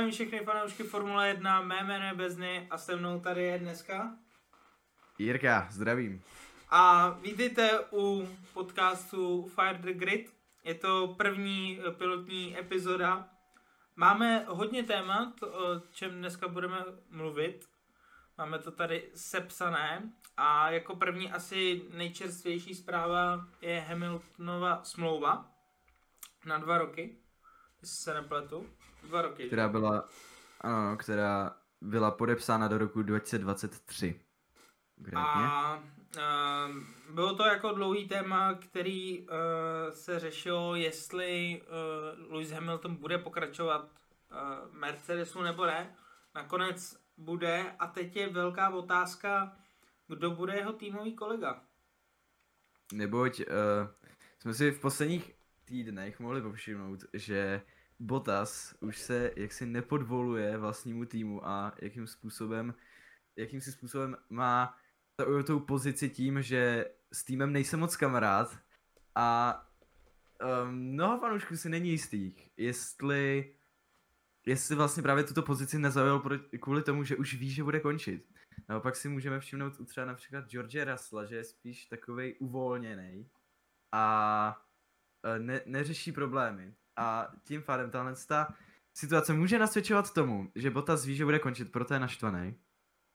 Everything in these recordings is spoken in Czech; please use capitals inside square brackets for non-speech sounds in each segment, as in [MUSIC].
Zdravím všechny fanoušky Formule 1, mé jméno je Bezny a se mnou tady je dneska. Jirka, zdravím. A vítejte u podcastu Fire the Grid. Je to první eh, pilotní epizoda. Máme hodně témat, o čem dneska budeme mluvit. Máme to tady sepsané. A jako první asi nejčerstvější zpráva je Hamiltonova smlouva na dva roky, jestli se nepletu. Dva roky. Která byla, ano, která byla podepsána do roku 2023. Konkrétně. A uh, bylo to jako dlouhý téma, který uh, se řešilo, jestli uh, Lewis Hamilton bude pokračovat uh, Mercedesu nebo ne. Nakonec bude a teď je velká otázka, kdo bude jeho týmový kolega. Neboť uh, jsme si v posledních týdnech mohli povšimnout, že Bottas už se jaksi nepodvoluje vlastnímu týmu a jakým způsobem, jakým si způsobem má tou pozici tím, že s týmem nejsem moc kamarád a um, mnoho fanoušků si není jistých, jestli jestli vlastně právě tuto pozici nezaujal kvůli tomu, že už ví, že bude končit. Naopak si můžeme všimnout třeba například George Russella, že je spíš takovej uvolněný a e, ne, neřeší problémy. A tím pádem tahle ta situace může nasvědčovat tomu, že Bottas ví, že bude končit, proto je naštvaný.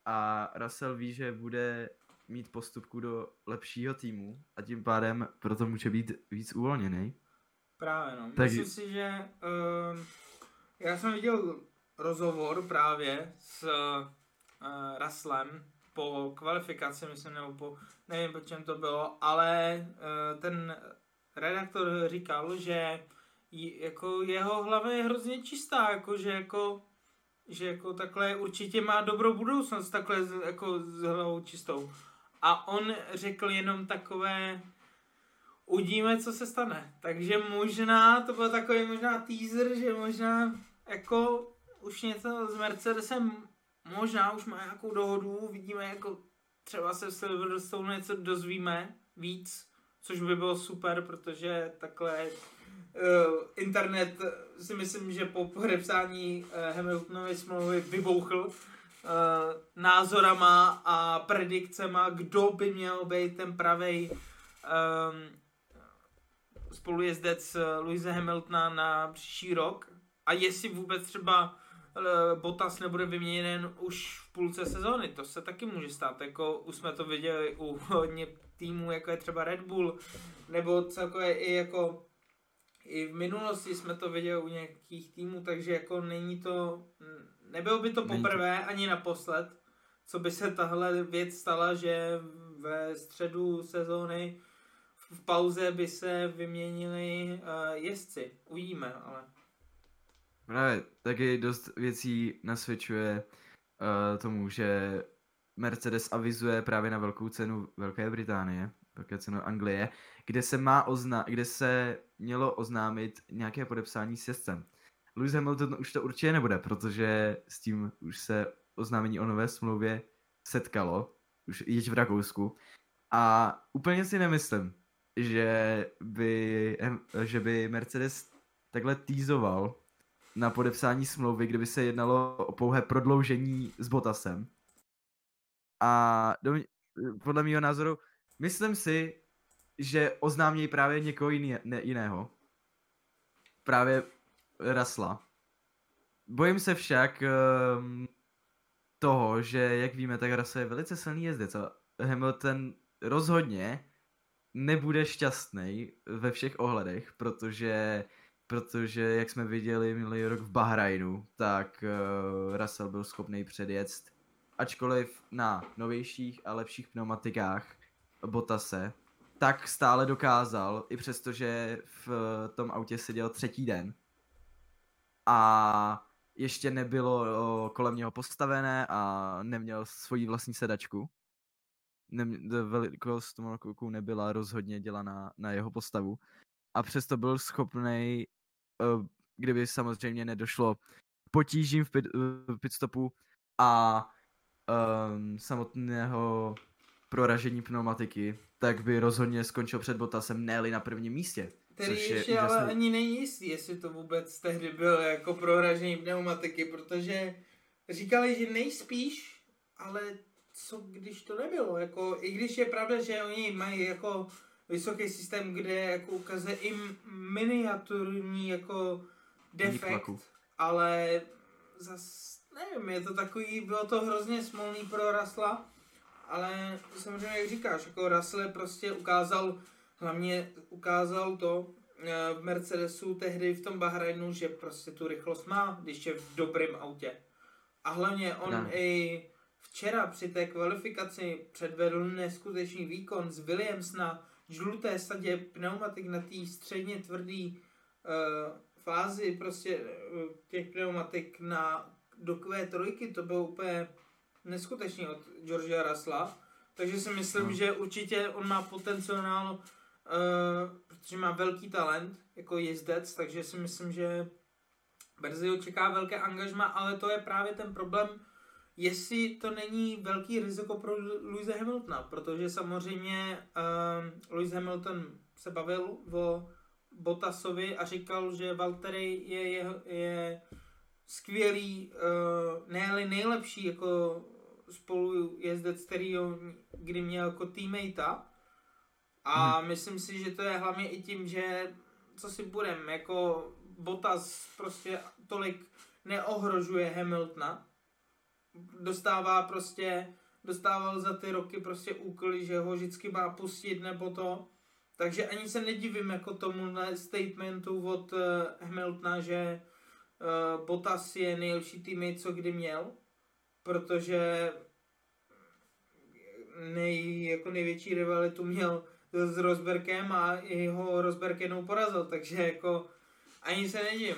A Russell ví, že bude mít postupku do lepšího týmu a tím pádem proto může být víc uvolněný. Právě no. Tak... Myslím si, že uh, já jsem viděl rozhovor právě s uh, Russellem po kvalifikaci, myslím, nebo po, nevím, po čem to bylo, ale uh, ten redaktor říkal, že jako jeho hlava je hrozně čistá, jako že jako že jako takhle určitě má dobrou budoucnost takhle jako s hlavou čistou. A on řekl jenom takové uvidíme, co se stane. Takže možná, to byl takový možná teaser, že možná jako už něco s Mercedesem možná už má nějakou dohodu, vidíme jako třeba se v Silverstone něco dozvíme víc, což by bylo super, protože takhle internet si myslím, že po podepsání uh, Hamiltonovy smlouvy vybouchl názorama a predikcema, kdo by měl být ten pravý um, spolujezdec Louise Hamiltona na příští rok. A jestli vůbec třeba Bottas nebude vyměněn už v půlce sezóny, to se taky může stát, jako už jsme to viděli u [LAUGHS] hodně týmů, jako je třeba Red Bull, nebo celkově i jako i v minulosti jsme to viděli u nějakých týmů, takže jako není to, nebylo by to poprvé ani naposled, co by se tahle věc stala, že ve středu sezóny v pauze by se vyměnili uh, jezdci. Uvidíme, ale. Právě taky dost věcí nasvědčuje uh, tomu, že Mercedes avizuje právě na velkou cenu Velké Británie, velké cenu Anglie, kde se má ozna- kde se mělo oznámit nějaké podepsání s jezdcem. Lewis Hamilton už to určitě nebude, protože s tím už se oznámení o nové smlouvě setkalo, už již v Rakousku. A úplně si nemyslím, že by, že by Mercedes takhle týzoval na podepsání smlouvy, kdyby se jednalo o pouhé prodloužení s Botasem. A do, podle mého názoru, myslím si, že oznámějí právě někoho jiný, ne, jiného. Právě Rasla. Bojím se však um, toho, že jak víme, tak Russell je velice silný jezdec a Hamilton rozhodně nebude šťastný ve všech ohledech, protože protože jak jsme viděli minulý rok v Bahrajnu, tak uh, Russell byl schopný předjet, ačkoliv na novějších a lepších pneumatikách Botase, tak stále dokázal, i přesto, že v tom autě seděl třetí den a ještě nebylo kolem něho postavené a neměl svoji vlastní sedačku. Nem, velikost tomu nebyla rozhodně dělaná na jeho postavu. A přesto byl schopný, eh, kdyby samozřejmě nedošlo potížím v pit, pitstopu a um, samotného proražení pneumatiky, tak by rozhodně skončil před Botasem ne na prvním místě. Který ještě úžasný. ale ani není jistý, jestli to vůbec tehdy byl jako prohražený pneumatiky, protože říkali, že nejspíš, ale co když to nebylo, jako i když je pravda, že oni mají jako vysoký systém, kde jako ukazuje i miniaturní jako defekt, ale zas nevím, je to takový, bylo to hrozně smolný pro Rasla, ale samozřejmě jak říkáš, jako Russell prostě ukázal, hlavně ukázal to eh, v Mercedesu tehdy v tom Bahrajnu, že prostě tu rychlost má, když je v dobrém autě. A hlavně on no. i včera při té kvalifikaci předvedl neskutečný výkon z Williams na žluté sadě pneumatik na té středně tvrdý uh, fázi prostě uh, těch pneumatik na do Q3, to bylo úplně neskutečný od Georgia Rasla. Takže si myslím, no. že určitě on má potenciál, uh, protože má velký talent jako jezdec, takže si myslím, že brzy ho čeká velké angažma, ale to je právě ten problém, jestli to není velký riziko pro Louise Hamiltona, protože samozřejmě uh, Lewis Hamilton se bavil o Bottasovi a říkal, že Valtteri je, je, je skvělý, uh, ne nejlepší jako spolu jezdec, který ho kdy měl jako teammate. A hmm. myslím si, že to je hlavně i tím, že co si budem, jako Bottas prostě tolik neohrožuje Hamiltona. Dostává prostě, dostával za ty roky prostě úkoly, že ho vždycky má pustit nebo to. Takže ani se nedivím jako tomu statementu od uh, Hamiltona, že uh, Bottas je nejlepší teammate, co kdy měl protože nej, jako největší rivalitu měl s Rosberkem a jeho Rosberg jednou porazil, takže jako ani se nedím.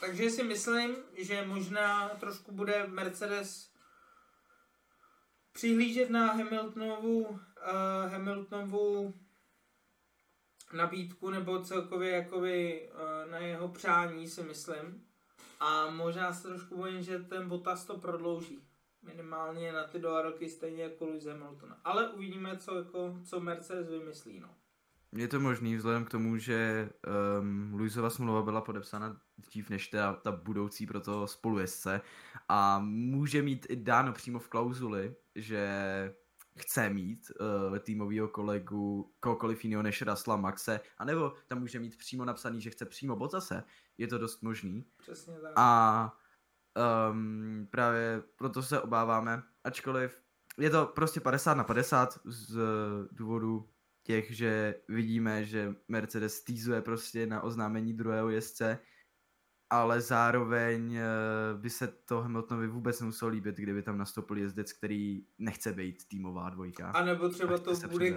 Takže si myslím, že možná trošku bude Mercedes přihlížet na Hamiltonovu, uh, Hamiltonovu nabídku nebo celkově jakoby, uh, na jeho přání si myslím. A možná se trošku bojím, že ten Bottas to prodlouží minimálně na ty dva roky stejně jako Lewis Hamilton. Ale uvidíme, co, jako, co Mercedes vymyslí. No. Je to možný vzhledem k tomu, že um, Luisova smlouva byla podepsána dřív než ta, ta budoucí pro to spolujezdce a může mít i dáno přímo v klauzuli, že chce mít uh, týmového kolegu kohokoliv jiného než Rasla Maxe, anebo tam může mít přímo napsaný, že chce přímo Botase. Je to dost možný. Přesně tak. A Um, právě proto se obáváme, ačkoliv je to prostě 50 na 50 z důvodu těch, že vidíme, že Mercedes týzuje prostě na oznámení druhého jezdce, ale zároveň uh, by se to Hamiltonovi vůbec nemuselo líbit, kdyby tam nastoupil jezdec, který nechce být týmová dvojka. A nebo třeba to bude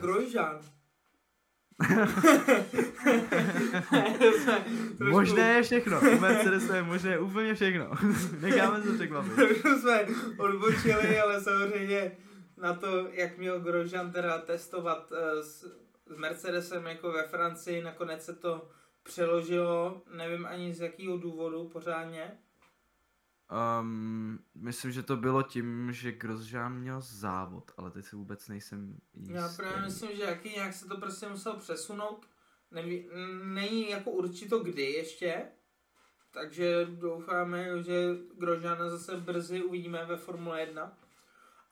[LAUGHS] Možné je všechno. U Mercedesu je možné úplně všechno. [LAUGHS] Necháme se překvapit. [LAUGHS] Trošku jsme odbočili, ale samozřejmě na to, jak měl Grosjean teda testovat uh, s, s Mercedesem jako ve Francii, nakonec se to přeložilo, nevím ani z jakého důvodu pořádně. Um, myslím, že to bylo tím, že Grosjean měl závod, ale teď si vůbec nejsem jistý. Já právě myslím, že jaký nějak se to prostě musel přesunout. Neví, není jako určito kdy ještě, takže doufáme, že Grosjeana zase brzy uvidíme ve Formule 1.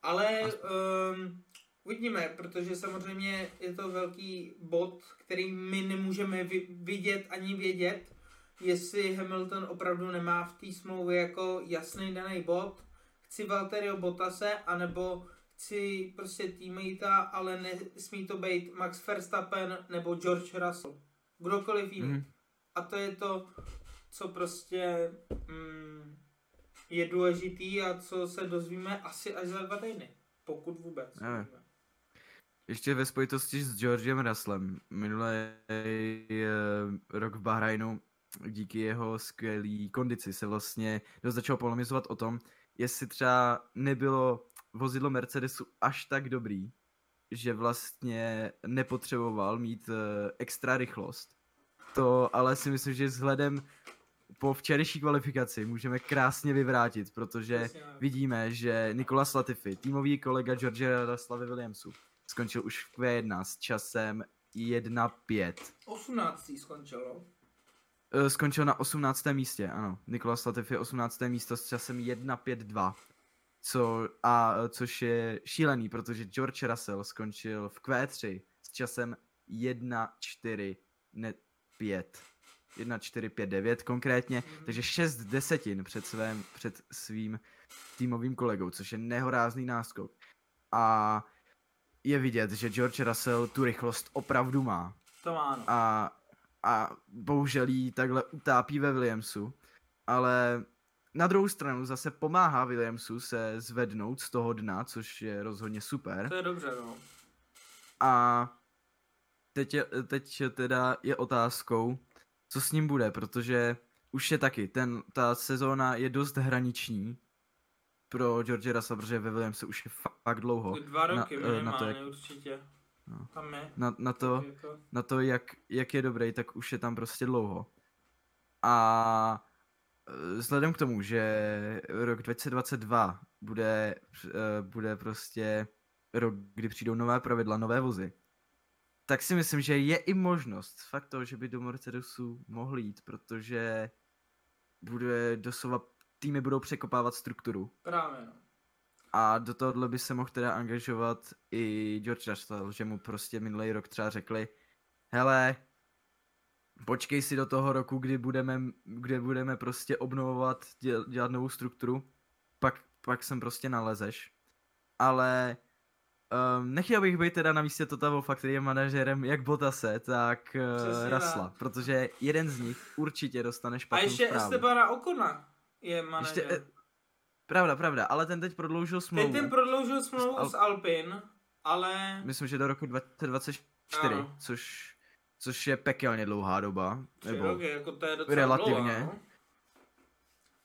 Ale um, uvidíme, protože samozřejmě je to velký bod, který my nemůžeme vidět ani vědět, jestli Hamilton opravdu nemá v té smlouvě jako jasný daný bod, chci Valtterio Bottase, anebo chci prostě teammate, ale nesmí to být Max Verstappen nebo George Russell. Kdokoliv jiný. Mm. A to je to, co prostě mm, je důležitý a co se dozvíme asi až za dva týdny. Pokud vůbec. Ne. Ještě ve spojitosti s Georgem Russellem. Minulý rok v Bahrajnu díky jeho skvělé kondici se vlastně dost začal polemizovat o tom, jestli třeba nebylo vozidlo Mercedesu až tak dobrý, že vlastně nepotřeboval mít uh, extra rychlost. To ale si myslím, že vzhledem po včerejší kvalifikaci můžeme krásně vyvrátit, protože vidíme, že Nikola Latifi, týmový kolega George Slavy Williamsu, skončil už v Q1 s časem 1.5. 18. skončilo. Eh, skončil na 18. místě, ano. Nikolas Latifi je 18. místo s časem 1.5.2. Co, a což je šílený, protože George Russell skončil v Q3 s časem 1.4 ne 5. 1.459 konkrétně, mm. takže 6 desetin před, svém, před svým týmovým kolegou, což je nehorázný náskok. A je vidět, že George Russell tu rychlost opravdu má. To má, no. A, a bohužel jí takhle utápí ve Williamsu, ale na druhou stranu zase pomáhá Williamsu se zvednout z toho dna, což je rozhodně super. To je dobře, no. A teď, je, teď teda je otázkou, co s ním bude, protože už je taky, ten, ta sezóna je dost hraniční pro George Russell, protože ve Williamsu už je fakt dlouho. Dva roky na, na to, jak, určitě. No. Tam je. Na, na, to, jako... na to jak, jak je dobrý, tak už je tam prostě dlouho. A e, vzhledem k tomu, že rok 2022 bude, e, bude prostě rok, kdy přijdou nové pravidla, nové vozy, tak si myslím, že je i možnost fakt to, že by do Mercedesu mohli jít, protože bude doslova, týmy budou překopávat strukturu. Právě, no. A do tohohle by se mohl teda angažovat i George Russell, že mu prostě minulý rok třeba řekli, hele, počkej si do toho roku, kdy budeme, kdy budeme prostě obnovovat, děl, dělat novou strukturu, pak, pak sem prostě nalezeš. Ale um, nechtěl bych být teda na místě Tota který je manažerem jak Botase, tak uh, Rasla, protože jeden z nich určitě dostane špatnou A ještě Estebana Okona je manažer. Ještě, eh, Pravda, pravda, ale ten teď prodloužil smlouvu. Teď ten prodloužil smlouvu s, Al- s Alpin, ale... Myslím, že do roku 2024, ano. což, což je pekelně dlouhá doba. Nebo roky, jako to je docela relativně. Dlouhá, no?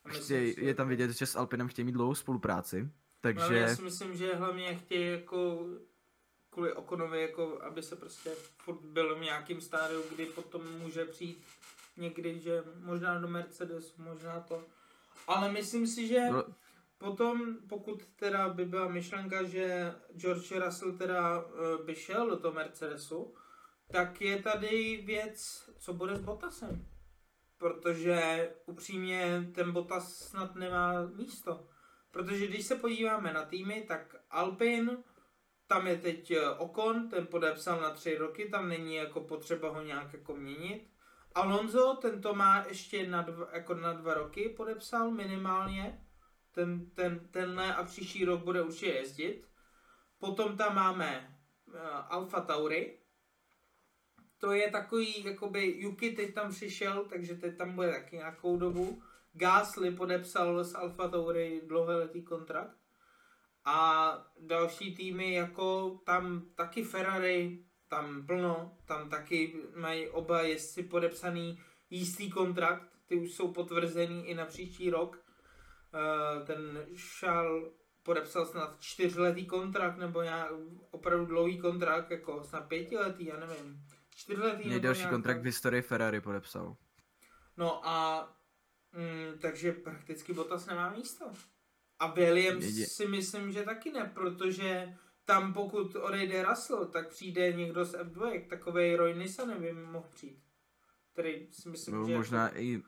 Chtěj, je tam vidět, že s Alpinem chtějí mít dlouhou spolupráci, takže... No, já si myslím, že hlavně chtějí jako kvůli Okonovi, jako aby se prostě furt byl v nějakým stádiu, kdy potom může přijít někdy, že možná do Mercedes, možná to. Ale myslím si, že no, Potom, pokud teda by byla myšlenka, že George Russell teda uh, by šel do toho Mercedesu, tak je tady věc, co bude s Bottasem. Protože upřímně ten Bottas snad nemá místo. Protože když se podíváme na týmy, tak Alpin, tam je teď eh, Ocon, ten podepsal na tři roky, tam není jako potřeba ho nějak jako měnit. Alonso, ten to má ještě na dva, jako na dva roky podepsal minimálně ten, ten, tenhle a příští rok bude určitě jezdit. Potom tam máme uh, Alfa Tauri. To je takový, jakoby Yuki teď tam přišel, takže teď tam bude taky nějakou dobu. Gasly podepsal s Alfa Tauri dlouholetý kontrakt. A další týmy, jako tam taky Ferrari, tam plno, tam taky mají oba jezdci podepsaný jistý kontrakt, ty už jsou potvrzený i na příští rok. Eh, ten Šal podepsal snad čtyřletý kontrakt, nebo nějak opravdu dlouhý kontrakt, jako snad pětiletý, já nevím. Čtyřletý Nejdelší nějak... kontrakt v historii Ferrari podepsal. No a mm, takže prakticky Bottas nemá místo. A Williams Jedě. si myslím, že taky ne, protože tam pokud odejde Russell, tak přijde někdo z F2, takovej Roy Nissan by mohl přijít. Který si myslím, no, že... Možná jako... i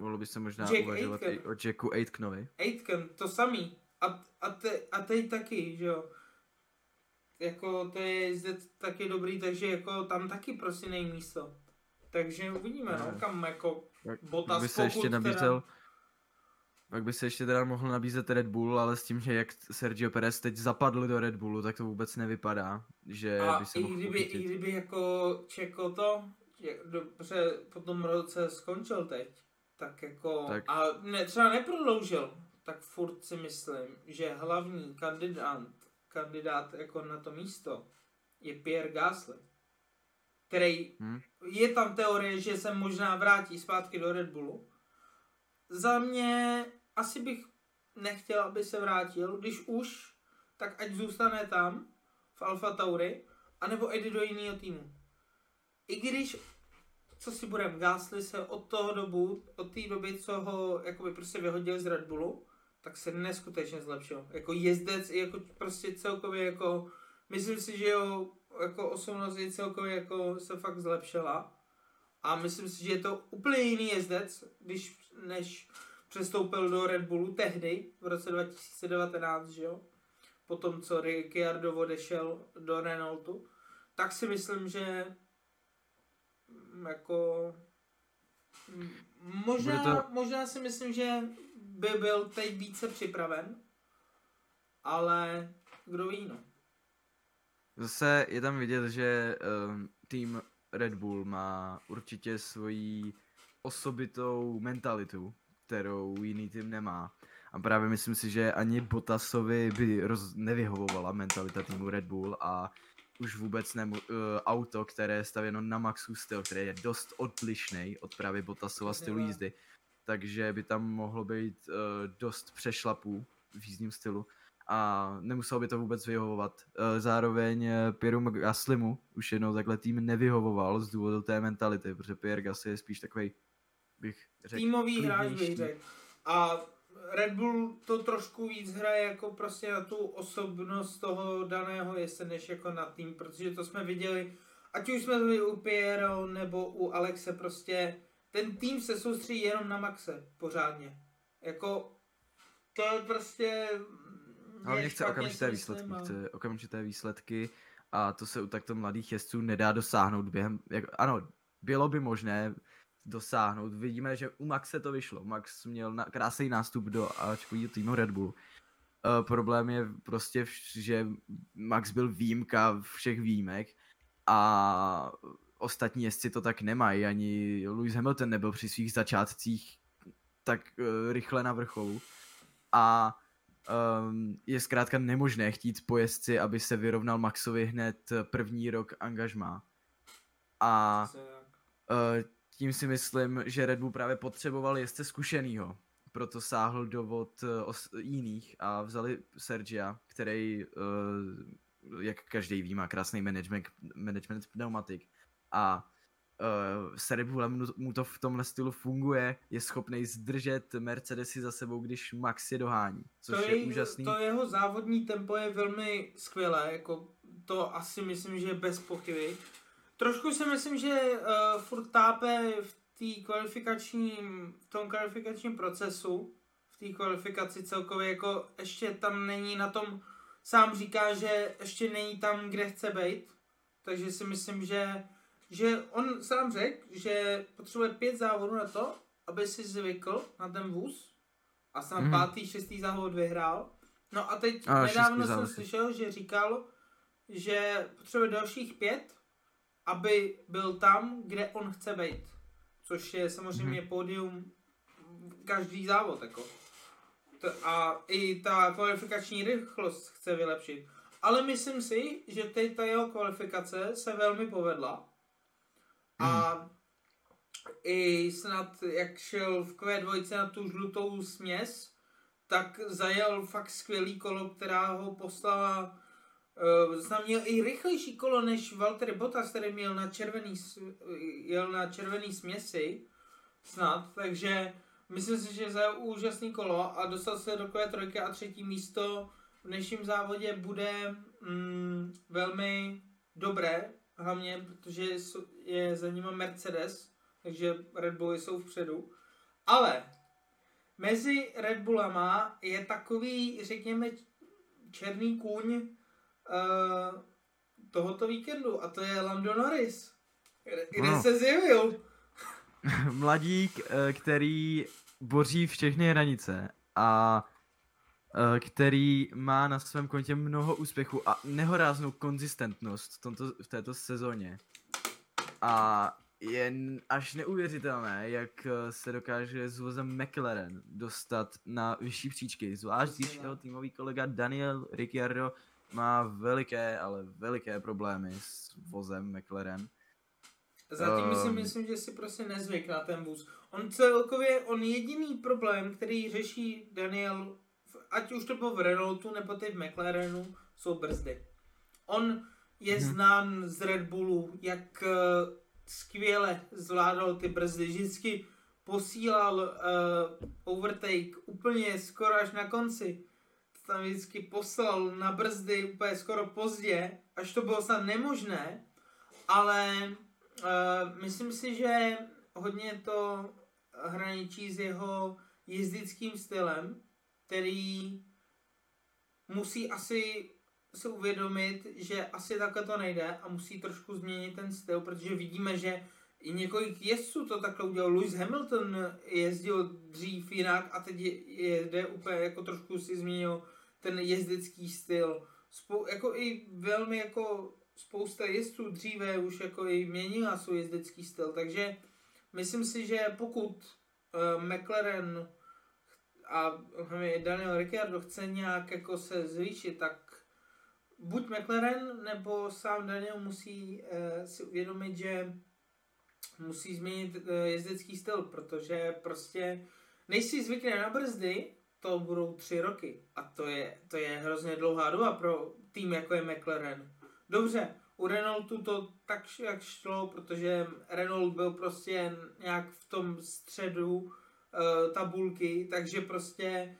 Mohlo by se možná Jack uvažovat Aitken. i o Jacku Aitknovi. Aitken, to samý. A, a, te, a teď taky, že jo. Jako to je zde taky dobrý, takže jako tam taky prostě nej místo. Takže uvidíme, no, kam jako Botas by se ještě nabízel, teda... Pak by se ještě teda mohl nabízet Red Bull, ale s tím, že jak Sergio Perez teď zapadl do Red Bullu, tak to vůbec nevypadá, že a by se i kdyby, i kdyby jako Čeko to, dobře po tom roce skončil teď, tak jako, tak. a ne, třeba neprodloužil, tak furt si myslím, že hlavní kandidát, kandidát jako na to místo je Pierre Gasly, který hmm. je tam teorie, že se možná vrátí zpátky do Red Bullu. Za mě asi bych nechtěl, aby se vrátil, když už, tak ať zůstane tam v Alfa Tauri, anebo jde do jiného týmu. I když co si budeme, Gasly se od toho dobu, od té doby, co ho jakoby prostě vyhodil z Red Bullu, tak se neskutečně zlepšil. Jako jezdec, jako prostě celkově jako, myslím si, že jeho jako osobnost i celkově jako se fakt zlepšila. A myslím si, že je to úplně jiný jezdec, když než přestoupil do Red Bullu tehdy, v roce 2019, že jo? Potom, co Ricciardo odešel do Renaultu, tak si myslím, že jako mm, možná, to... možná si myslím, že by byl teď více připraven, ale kdo ví, no. Zase je tam vidět, že um, tým Red Bull má určitě svoji osobitou mentalitu, kterou jiný tým nemá. A právě myslím si, že ani Bottasovi by roz, nevyhovovala mentalita týmu Red Bull a už vůbec ne uh, auto, které je stavěno na Maxu styl, který je dost odlišný od právě Bottasova stylu jízdy. Takže by tam mohlo být uh, dost přešlapů v jízdním stylu a nemuselo by to vůbec vyhovovat. Eh, zároveň Pieru Gaslimu už jednou takhle tým nevyhovoval z důvodu té mentality, protože Pierre Gasly je spíš takový, bych řekl, Týmový hráč bych řekl. A Red Bull to trošku víc hraje jako prostě na tu osobnost toho daného jese, než jako na tým, protože to jsme viděli, ať už jsme byli u Piero nebo u Alexe, prostě ten tým se soustředí jenom na Maxe pořádně. Jako to je prostě Hlavně chce okamžité výsledky, chce okamžité výsledky a to se u takto mladých jezdců nedá dosáhnout během, jak, ano, bylo by možné dosáhnout. Vidíme, že u Maxe to vyšlo. Max měl na, krásný nástup do Ačkovýho týmu Red Bull. Uh, problém je prostě, že Max byl výjimka všech výjimek a ostatní jezdci to tak nemají. Ani Lewis Hamilton nebyl při svých začátcích tak uh, rychle na vrcholu. A um, je zkrátka nemožné chtít po jezdci, aby se vyrovnal Maxovi hned první rok angažmá. A uh, tím si myslím, že Red Bull právě potřeboval jezdce zkušenýho. Proto sáhl do vod uh, jiných a vzali Sergia, který, uh, jak každý ví, má krásný management, management pneumatik. A uh, s Red Bullem mu to v tomhle stylu funguje, je schopný zdržet Mercedesy za sebou, když Max je dohání, což to je, je úžasný. To jeho závodní tempo je velmi skvělé, jako to asi myslím, že je bez pochyby. Trošku si myslím, že uh, furt tápe v té kvalifikačním, v tom kvalifikačním procesu, v té kvalifikaci celkově, jako ještě tam není na tom, sám říká, že ještě není tam, kde chce být, takže si myslím, že že on sám řekl, že potřebuje pět závodů na to, aby si zvykl na ten vůz a snad mm. pátý, šestý závod vyhrál. No a teď a, nedávno jsem slyšel, že říkal, že potřebuje dalších pět, aby byl tam, kde on chce být. Což je samozřejmě mm. pódium každý závod. Jako. A i ta kvalifikační rychlost chce vylepšit. Ale myslím si, že teď ta jeho kvalifikace se velmi povedla a hmm. i snad, jak šel v Q2 na tu žlutou směs, tak zajel fakt skvělý kolo, která ho poslala znám měl i rychlejší kolo než Valtteri Bottas, který měl na červený, jel na červený směsi snad, takže myslím si, že za úžasný kolo a dostal se do Q3 a třetí místo v dnešním závodě bude mm, velmi dobré, hlavně protože je za nima Mercedes, takže Red Bully jsou vpředu. Ale mezi Red Bullama je takový, řekněme, černý kůň uh, tohoto víkendu a to je Lando Norris, kde, kde no. se zjevil. [LAUGHS] Mladík, eh, který boří všechny hranice a Eh, který má na svém kontě mnoho úspěchů a nehoráznou konzistentnost v, tomto, v této sezóně. A je až neuvěřitelné, jak eh, se dokáže s vozem McLaren dostat na vyšší příčky, zvlášť když jeho týmový kolega Daniel Ricciardo má veliké, ale veliké problémy s vozem McLaren. Zatím um, si myslím, že si prostě nezvyk na ten vůz. On celkově, on jediný problém, který řeší Daniel ať už to bylo v Renaultu nebo teď v McLarenu, jsou brzdy. On je hmm. znám z Red Bullu, jak uh, skvěle zvládal ty brzdy. Vždycky posílal uh, overtake úplně skoro až na konci. Tam vždycky poslal na brzdy úplně skoro pozdě, až to bylo snad nemožné, ale uh, myslím si, že hodně to hraničí s jeho jezdickým stylem, který musí asi se uvědomit, že asi takhle to nejde a musí trošku změnit ten styl, protože vidíme, že i několik jezdců to takhle udělal. Lewis Hamilton jezdil dřív jinak a teď jede úplně jako trošku si změnil ten jezdecký styl. Spou, jako i velmi jako spousta jezdců dříve už jako i měnila svůj jezdecký styl, takže myslím si, že pokud uh, McLaren a Daniel Ricciardo chce nějak jako se zvýšit, tak buď McLaren nebo sám Daniel musí uh, si uvědomit, že musí změnit uh, jezdecký styl, protože prostě než si zvykne na brzdy, to budou tři roky. A to je, to je hrozně dlouhá doba pro tým, jako je McLaren. Dobře, u Renaultu to tak jak šlo, protože Renault byl prostě nějak v tom středu uh, tabulky, takže prostě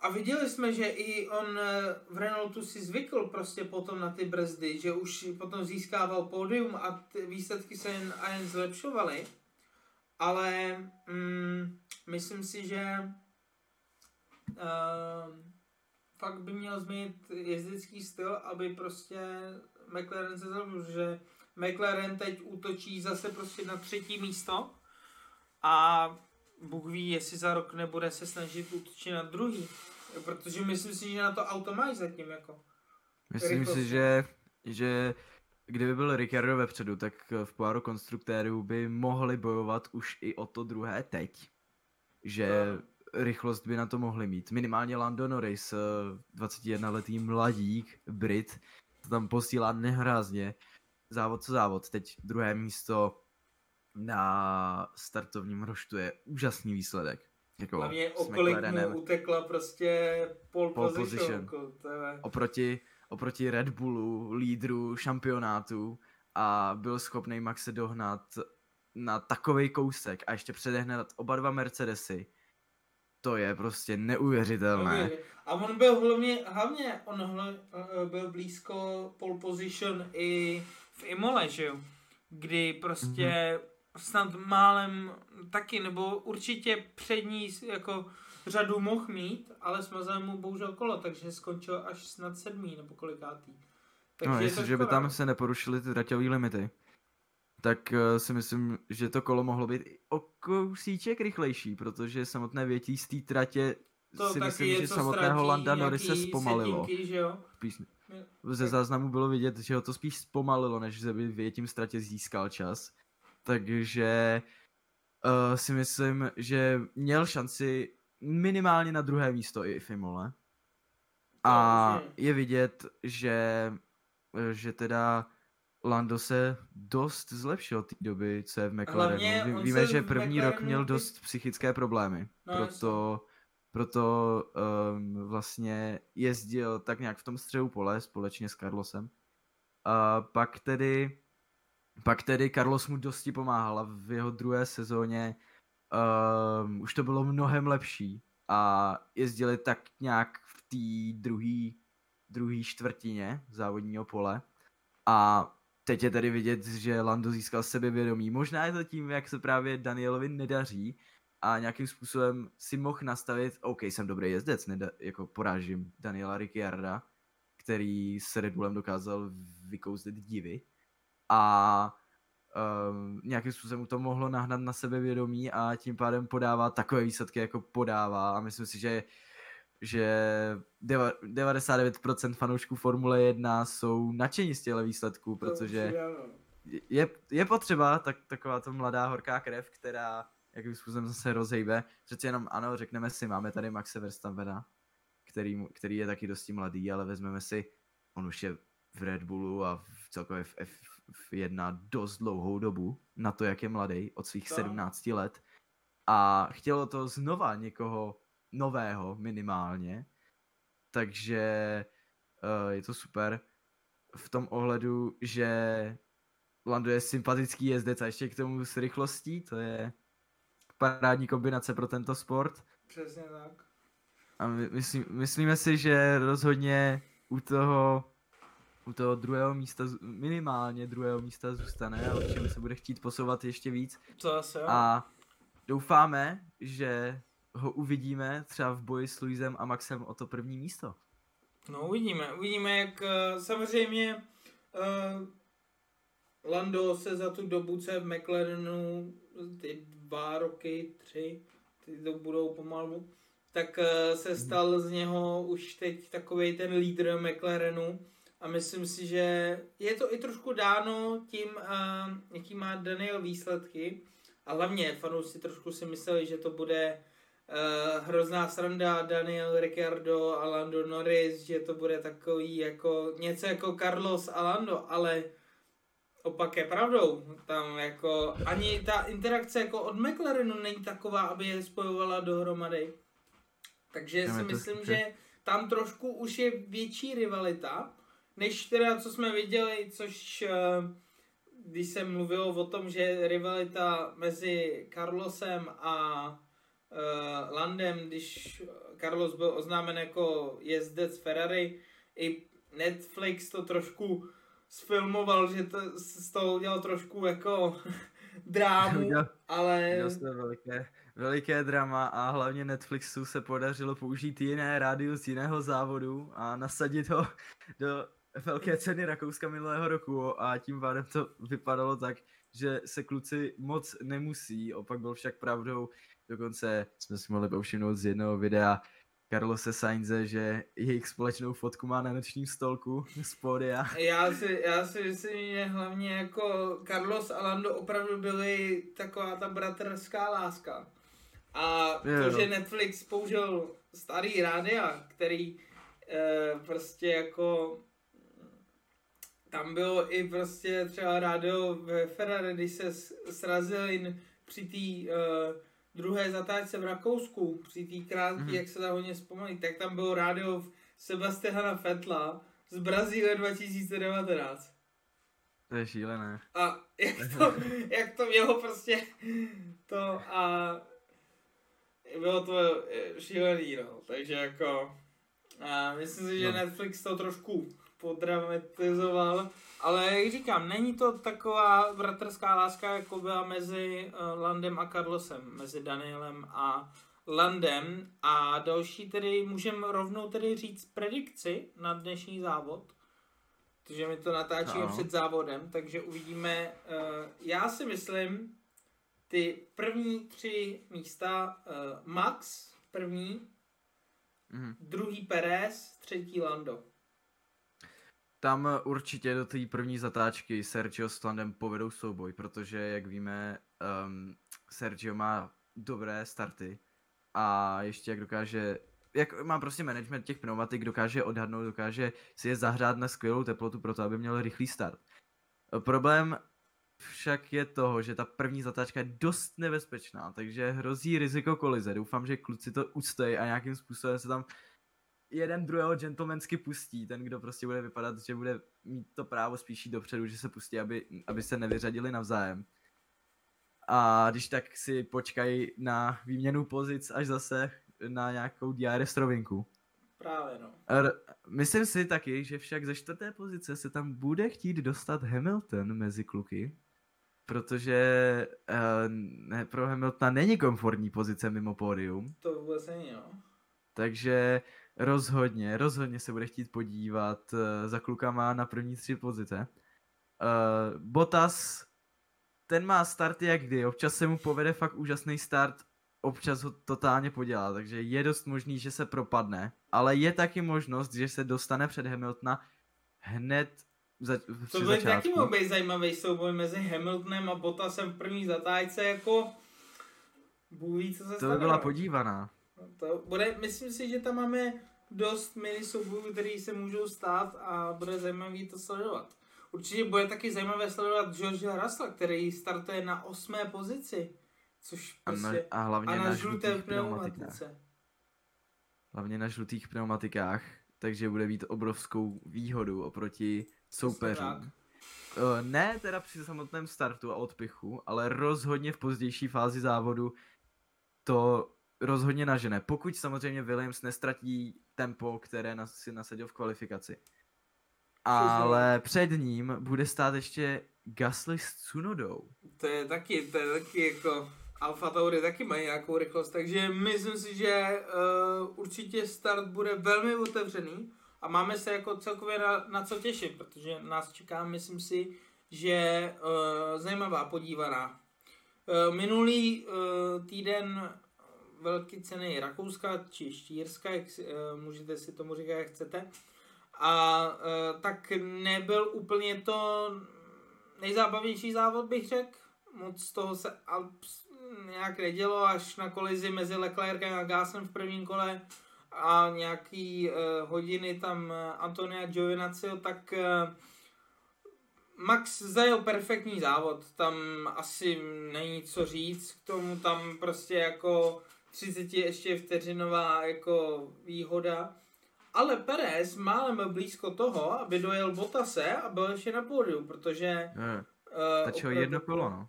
a viděli jsme, že i on eh, v Renaultu si zvykl prostě potom na ty brzdy, že už potom získával pódium a ty výsledky se jen a jen zlepšovaly. Ale mm, myslím si, že uh, fakt by měl změnit jezdecký styl, aby prostě McLaren se zlepšil, že McLaren teď útočí zase prostě na třetí místo a Bůh ví, jestli za rok nebude se snažit útočit na druhý. Protože myslím si, že na to auto mají zatím jako. Myslím rychlost. si, že, že kdyby byl Ricardo vepředu, tak v poháru konstruktérů by mohli bojovat už i o to druhé teď. Že no. Rychlost by na to mohli mít. Minimálně Lando Norris, 21-letý mladík, Brit, tam posílá nehrázně. Závod co závod. Teď druhé místo na startovním roštu je úžasný výsledek. Jako Hlavně o kolik mu utekla prostě pole, pole position. position. Oproti, oproti Red Bullu, lídru šampionátu a byl schopný Max se dohnat na takový kousek a ještě předehnat oba dva Mercedesy. To je prostě neuvěřitelné. A on byl hlavně, hlavně on hle, eh, byl blízko pole position i v Imole, že jo? Kdy prostě mm-hmm snad málem taky, nebo určitě přední jako řadu mohl mít, ale smazal mu bohužel kolo, takže skončil až snad sedmý nebo kolikátý. Takže no, jestliže by tam se neporušily ty traťové limity, tak uh, si myslím, že to kolo mohlo být o kousíček rychlejší, protože samotné větí z té tratě to si myslím, že samotného Landa Norris se zpomalilo. Setinky, že jo? Ze záznamu bylo vidět, že ho to spíš zpomalilo, než že by větím ztratě získal čas takže uh, si myslím, že měl šanci minimálně na druhé místo i v Imole. A je vidět, že, že teda Lando se dost zlepšil od té doby, co je v McLarenu. Víme, že první rok měl dost psychické problémy, no, proto, proto um, vlastně jezdil tak nějak v tom střehu pole společně s Carlosem. A pak tedy pak tedy Carlos mu dosti pomáhal a v jeho druhé sezóně um, už to bylo mnohem lepší a jezdili tak nějak v té druhé druhý čtvrtině závodního pole a teď je tedy vidět, že Lando získal sebevědomí. Možná je to tím, jak se právě Danielovi nedaří a nějakým způsobem si mohl nastavit, OK, jsem dobrý jezdec, neda- jako porážím Daniela Ricciarda, který s Red Bullem dokázal vykouzlit divy a um, nějakým způsobem to mohlo nahnat na sebe vědomí a tím pádem podává takové výsledky, jako podává a myslím si, že že 99% fanoušků Formule 1 jsou nadšení z těchto výsledků, protože je, je potřeba tak, taková to mladá horká krev, která jakým způsobem se rozhejbe. Přeci jenom ano, řekneme si, máme tady Maxe Verstappena, který, který je taky dosti mladý, ale vezmeme si, on už je v Red Bullu a v celkově v F, jedna dost dlouhou dobu na to, jak je mladý, od svých to. 17 let. A chtělo to znova někoho nového minimálně. Takže uh, je to super v tom ohledu, že Lando je sympatický jezdec a ještě k tomu s rychlostí, to je parádní kombinace pro tento sport. Přesně tak. A my, myslí, myslíme si, že rozhodně u toho, u toho druhého místa, minimálně druhého místa zůstane a určitě se bude chtít posouvat ještě víc. To asi jo. A doufáme, že ho uvidíme třeba v boji s Luisem a Maxem o to první místo. No uvidíme, uvidíme jak uh, samozřejmě uh, Lando se za tu dobu, co je v McLarenu, ty dva roky, tři, ty to budou pomalu, tak uh, se mhm. stal z něho už teď takový ten lídr McLarenu a myslím si, že je to i trošku dáno tím, uh, jaký má Daniel výsledky a hlavně fanoušci trošku si mysleli, že to bude uh, hrozná sranda Daniel Ricciardo a Lando Norris, že to bude takový jako něco jako Carlos a Lando, ale opak je pravdou. Tam jako ani ta interakce jako od McLarenu není taková, aby je spojovala dohromady. Takže si myslím, že tam trošku už je větší rivalita, než teda, co jsme viděli, což eh, když jsem mluvil o tom, že rivalita mezi Carlosem a Landem, když Carlos byl oznámen jako jezdec Ferrari, i Netflix to trošku sfilmoval, že to, z toho udělal trošku jako [LAUGHS] drámu, udělal, ale... Udělal to veliké, veliké drama a hlavně Netflixu se podařilo použít jiné rádio z jiného závodu a nasadit ho do velké ceny Rakouska minulého roku a tím pádem to vypadalo tak, že se kluci moc nemusí, opak byl však pravdou, dokonce jsme si mohli povšimnout z jednoho videa, Carlose Sainze, že jejich společnou fotku má na nočním stolku [LAUGHS] z pódia. Já si, já si myslím, že hlavně jako Carlos a Lando opravdu byli taková ta bratrská láska. A je, to, no. že Netflix použil starý rádia, který e, prostě jako tam bylo i prostě třeba rádio ve Ferrari, když se srazil při té uh, druhé zatáčce v Rakousku, při té krátké, mm-hmm. jak se dá hodně vzpomenout, tak tam bylo rádio Sebastiana Fetla z Brazílie 2019. To je šílené. A jak to, [LAUGHS] jak to mělo prostě to a bylo to šílený, no. Takže jako a myslím si, že no. Netflix to trošku podramatizoval, ale jak říkám, není to taková bratrská láska, jako byla mezi uh, Landem a Carlosem, mezi Danielem a Landem a další tedy můžeme rovnou tedy říct predikci na dnešní závod, protože my to natáčíme no. před závodem, takže uvidíme, uh, já si myslím, ty první tři místa, uh, Max první, mm-hmm. druhý Perez, třetí Lando. Tam určitě do té první zatáčky Sergio s Landem povedou souboj, protože jak víme, um, Sergio má dobré starty a ještě jak dokáže, jak má prostě management těch pneumatik, dokáže odhadnout, dokáže si je zahrát na skvělou teplotu pro to, aby měl rychlý start. Problém však je toho, že ta první zatáčka je dost nebezpečná, takže hrozí riziko kolize. Doufám, že kluci to ustojí a nějakým způsobem se tam jeden druhého gentlemansky pustí, ten, kdo prostě bude vypadat, že bude mít to právo spíš dopředu, že se pustí, aby, aby se nevyřadili navzájem. A když tak si počkají na výměnu pozic až zase na nějakou DRS rovinku. Právě no. R- myslím si taky, že však ze čtvrté pozice se tam bude chtít dostat Hamilton mezi kluky, protože uh, ne, pro Hamiltona není komfortní pozice mimo pódium. To vůbec není, no. Takže rozhodně, rozhodně se bude chtít podívat uh, za klukama na první tři pozice. Uh, Botas, ten má starty jak kdy, občas se mu povede fakt úžasný start, občas ho totálně podělá, takže je dost možný, že se propadne, ale je taky možnost, že se dostane před Hamiltona hned za, To byl taky mohl být zajímavý souboj mezi Hamiltonem a Bottasem v první zatájce, jako Bůh ví, co se To by byla podívaná. To bude, myslím si, že tam máme dost mini soubojů, který se můžou stát a bude zajímavý to sledovat. Určitě bude taky zajímavé sledovat George Russell, který startuje na osmé pozici. Což prostě, a, na, a hlavně a na, na žluté pneumatice. Hlavně na žlutých pneumatikách, takže bude být obrovskou výhodou oproti soupeřům. Ne teda při samotném startu a odpichu, ale rozhodně v pozdější fázi závodu to rozhodně nažene, pokud samozřejmě Williams nestratí tempo, které nas, si nasadil v kvalifikaci. Ale před ním bude stát ještě Gasly s Tsunodou. To je taky, to je taky jako Alfa Tauri taky mají nějakou rychlost, takže myslím si, že uh, určitě start bude velmi otevřený a máme se jako celkově na, na co těšit, protože nás čeká, myslím si, že uh, zajímavá podívaná. Uh, minulý uh, týden velké ceny Rakouska či Štírska, jak uh, můžete si tomu říkat, jak chcete, a uh, tak nebyl úplně to nejzábavnější závod, bych řekl. Moc toho se Alps nějak nedělo, až na kolizi mezi Leclercem a Gásem v prvním kole a nějaký uh, hodiny tam Antonia Giovinazzi, tak uh, Max zajel perfektní závod, tam asi není co říct, k tomu tam prostě jako 30 ještě vteřinová jako výhoda. Ale Perez málem blízko toho, aby dojel Botase a byl ještě na pódiu, protože... Ne, uh, jedno kolo, no.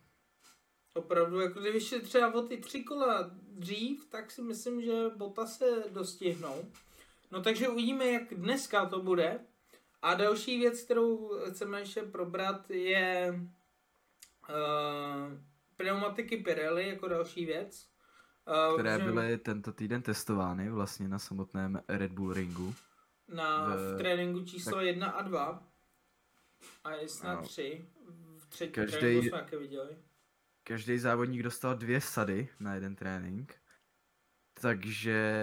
Opravdu, jako kdyby šli třeba o ty tři kola dřív, tak si myslím, že Botase dostihnou. No takže uvidíme, jak dneska to bude. A další věc, kterou chceme ještě probrat, je uh, pneumatiky Pirelli jako další věc. Uh, které protože... byly tento týden testovány vlastně na samotném Red Bull ringu. Na, v, v tréninku číslo tak... 1 a 2. A je snad 3. V třetí každý, tréninku jsme jaké viděli. Každý závodník dostal dvě sady na jeden trénink. Takže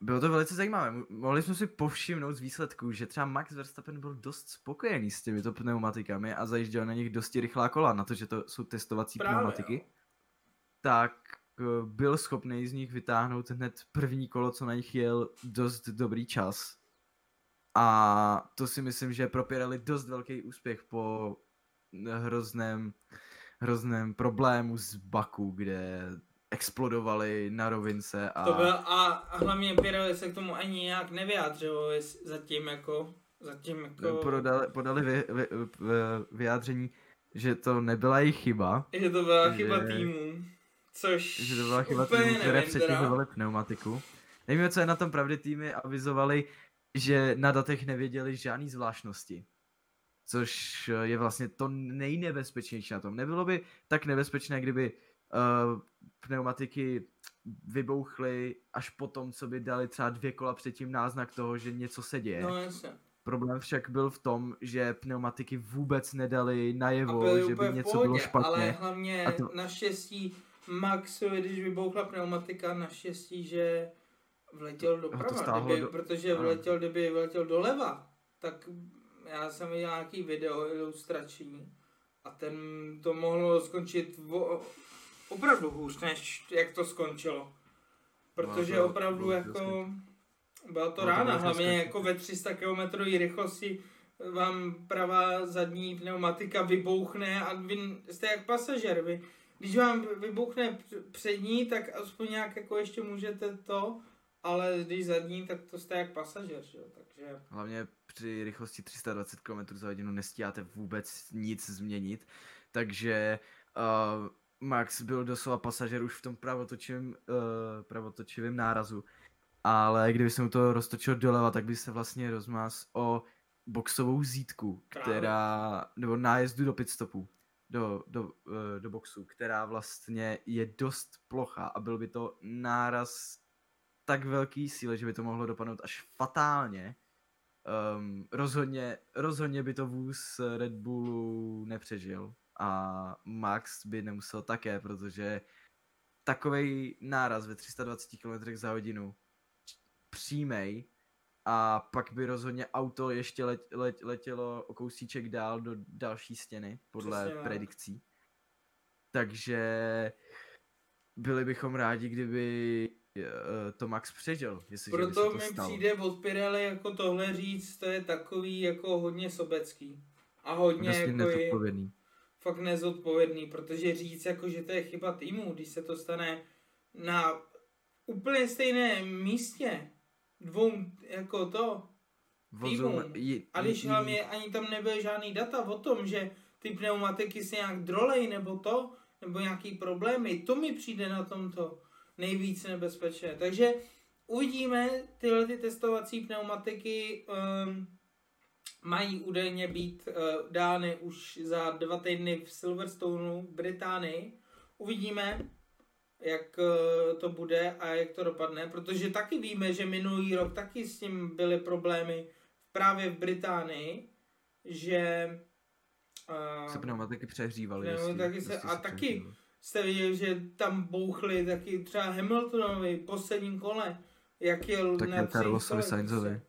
bylo to velice zajímavé. Mohli jsme si povšimnout z výsledků, že třeba Max Verstappen byl dost spokojený s těmito pneumatikami a zajížděl na nich dosti rychlá kola, na to, že to jsou testovací Právě, pneumatiky. Jo. Tak eh, byl schopný z nich vytáhnout hned první kolo, co na nich jel dost dobrý čas. A to si myslím, že pro Pirelli dost velký úspěch po hrozném, hrozném problému z Baku, kde explodovali na rovince a... To byl, a hlavně Pirelli se k tomu ani nějak nevyjádřilo zatím jako... Zatím jako... Podali, podali vy, vy, vy, vyjádření, že to nebyla jejich chyba. Že to byla že, chyba týmu. Což Že to byla chyba týmu, které přetěžovaly pneumatiku. Nevím, co je na tom pravdy týmy avizovali, že na datech nevěděli žádný zvláštnosti. Což je vlastně to nejnebezpečnější na tom. Nebylo by tak nebezpečné, kdyby uh, pneumatiky vybouchly až potom, co by dali třeba dvě kola předtím náznak toho, že něco se děje. No jasně. Problém však byl v tom, že pneumatiky vůbec nedali najevo, že by něco pohodě, bylo špatně. Ale hlavně to... naštěstí Maxovi, když vybouchla pneumatika, naštěstí, že vletěl doprava, kdyby, do... protože vletěl, kdyby vletěl doleva, tak já jsem viděl nějaký video ilustrační a ten to mohlo skončit vo, opravdu hůř, než jak to skončilo. Protože no, opravdu to, jako byla to no, rána, to hlavně jako ve 300 km rychlosti vám pravá zadní pneumatika vybouchne a vy jste jak pasažer. Vy, když vám vybouchne přední, tak aspoň nějak jako ještě můžete to, ale když zadní, tak to jste jak pasažer, že? takže... Hlavně při rychlosti 320 km za hodinu nestíháte vůbec nic změnit, takže uh, Max byl doslova pasažer už v tom pravotočivém, uh, pravotočivém nárazu. Ale kdyby se mu to roztočil doleva, tak by se vlastně rozmás o boxovou zítku, která, nebo nájezdu do pitstopu, do, do, uh, do boxu, která vlastně je dost plochá a byl by to náraz tak velký síle, že by to mohlo dopadnout až fatálně. Um, rozhodně, rozhodně by to vůz Red Bullu nepřežil a Max by nemusel také, protože takový náraz ve 320 km za hodinu přímej a pak by rozhodně auto ještě let, let, letělo o kousíček dál do další stěny, podle Přesně, predikcí. Takže byli bychom rádi, kdyby eh, to Max přežil. Proto mi přijde od Pirelli jako tohle říct, to je takový jako hodně sobecký. A hodně jako je, fakt nezodpovědný, protože říct jako, že to je chyba týmu, když se to stane na úplně stejném místě, dvou jako to, týmu, a když hlavně ani tam nebyl žádný data o tom, že ty pneumatiky se nějak drolej nebo to, nebo nějaký problémy, to mi přijde na tomto. nejvíc nebezpečné. Takže uvidíme, tyhle ty testovací pneumatiky um, mají údajně být uh, dány už za dva týdny v Silverstoneu v Británii. Uvidíme, jak uh, to bude a jak to dopadne, protože taky víme, že minulý rok taky s tím byly problémy právě v Británii, že uh, se pneumatiky přehřívaly. Taky se, a taky jste viděli, že tam bouchly taky třeba Hamiltonovi posledním kole, jak jel tak na Carlosovi Sainzovi.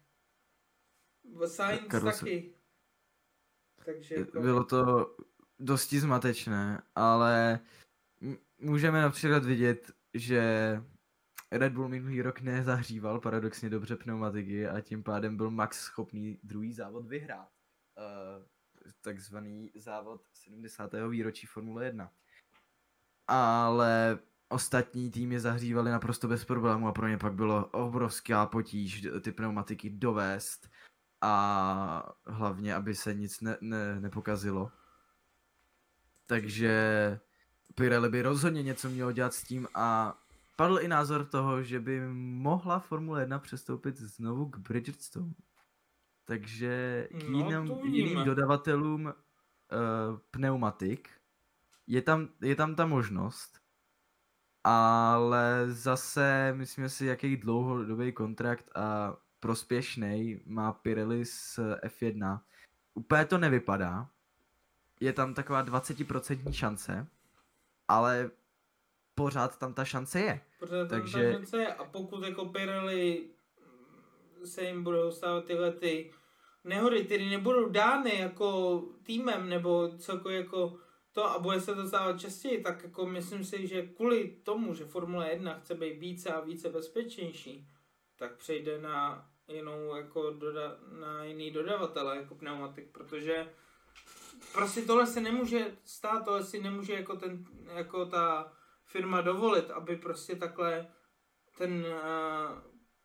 Sainz Carlos... taky. Takže jako... Bylo to dosti zmatečné, ale můžeme například vidět, že Red Bull minulý rok nezahříval paradoxně dobře pneumatiky a tím pádem byl Max schopný druhý závod vyhrát. Uh, takzvaný závod 70. výročí Formule 1. Ale ostatní týmy zahřívali naprosto bez problému a pro ně pak bylo obrovská potíž ty pneumatiky dovést a hlavně, aby se nic ne, ne, nepokazilo. Takže Pirelli by rozhodně něco mělo dělat s tím a padl i názor toho, že by mohla Formule 1 přestoupit znovu k Bridgestone. Takže k no, jiným, jiným dodavatelům uh, pneumatik je tam, je tam ta možnost, ale zase myslím si, jaký dlouhodobý kontrakt a prospěšný má Pirelli s F1. Úplně to nevypadá. Je tam taková 20% šance, ale pořád tam ta šance je. Pořád tam Takže... ta šance je a pokud jako Pirelli se jim budou stávat tyhle ty nehody, které nebudou dány jako týmem nebo celkově jako to a bude se to stávat častěji, tak jako myslím si, že kvůli tomu, že Formule 1 chce být více a více bezpečnější, tak přejde na jinou jako doda, na jiný dodavatele jako pneumatik, protože prostě tohle se nemůže stát, tohle si nemůže jako ten, jako ta firma dovolit, aby prostě takhle ten uh,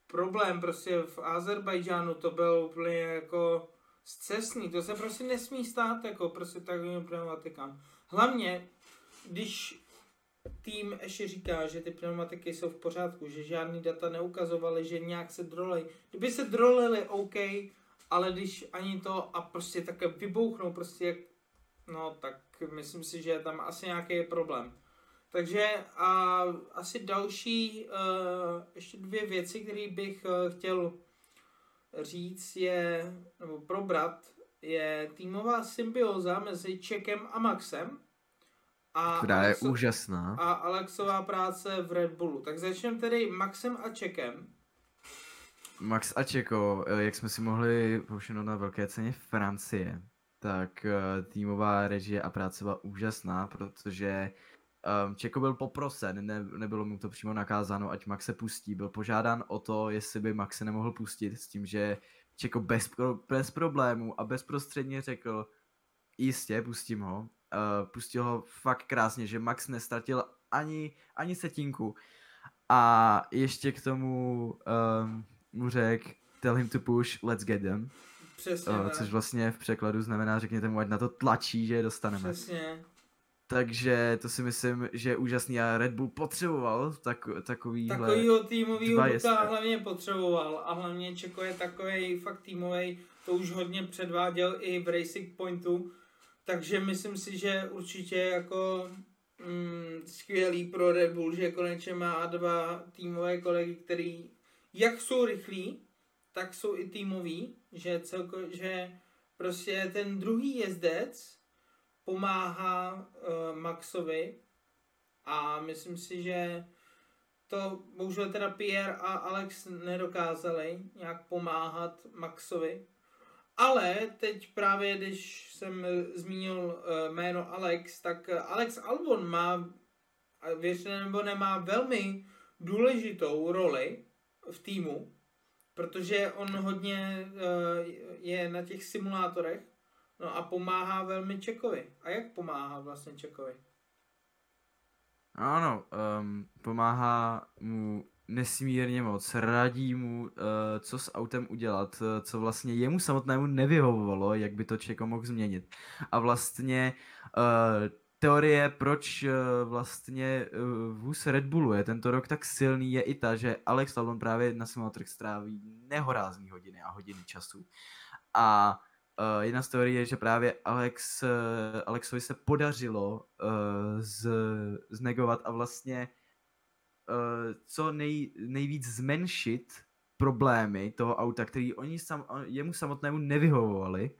problém prostě v Azerbajdžánu to byl úplně jako zcestný, to se prostě nesmí stát jako prostě takovým pneumatikám. Hlavně, když tým ještě říká, že ty pneumatiky jsou v pořádku, že žádný data neukazovaly, že nějak se drolej. Kdyby se drolili, OK, ale když ani to a prostě také vybouchnou, prostě no tak myslím si, že tam asi nějaký je problém. Takže a asi další, uh, ještě dvě věci, které bych uh, chtěl říct je, nebo probrat, je týmová symbioza mezi Čekem a Maxem. A Která je Alexo- úžasná. A Alexová práce v Red Bullu. Tak začneme tedy Maxem a Čekem. Max a Čeko, eh, jak jsme si mohli povšimnout na velké ceně v Francie, tak týmová režie a práce byla úžasná, protože Um, Čeko byl poprosen, ne, nebylo mu to přímo nakázáno, ať Max se pustí. Byl požádán o to, jestli by Max se nemohl pustit s tím, že Čeko bez, pro, bez problémů a bezprostředně řekl, jistě, pustím ho. Uh, pustil ho fakt krásně, že Max nestratil ani, ani setinku. A ještě k tomu um, mu řekl, tell him to push, let's get them. Přesně. Uh, což vlastně v překladu znamená, řekněte mu, ať na to tlačí, že je dostaneme. Přesně. Takže to si myslím, že je úžasný a Red Bull potřeboval tak, takový Takovýho týmovýho ducha hlavně potřeboval a hlavně Čeko je takový fakt týmový, to už hodně předváděl i v Racing Pointu, takže myslím si, že určitě jako mm, skvělý pro Red Bull, že konečně má dva týmové kolegy, který jak jsou rychlí, tak jsou i týmoví, že celko, že prostě ten druhý jezdec pomáhá uh, Maxovi a myslím si, že to bohužel teda Pierre a Alex nedokázali nějak pomáhat Maxovi. Ale teď právě, když jsem zmínil uh, jméno Alex, tak Alex Albon má, věřte nebo nemá, velmi důležitou roli v týmu, protože on hodně uh, je na těch simulátorech No a pomáhá velmi Čekovi. A jak pomáhá vlastně Čekovi? Ano, um, pomáhá mu nesmírně moc, radí mu, uh, co s autem udělat, uh, co vlastně jemu samotnému nevyhovovalo, jak by to Čeko mohl změnit. A vlastně uh, teorie, proč uh, vlastně uh, vůz Red Bullu je tento rok tak silný, je i ta, že Alex Albon právě na svém stráví nehorázný hodiny a hodiny času. A uh, jedna z teorií je, že právě Alex, Alexovi se podařilo z, znegovat a vlastně co nej, nejvíc zmenšit problémy toho auta, který oni sam, jemu samotnému nevyhovovali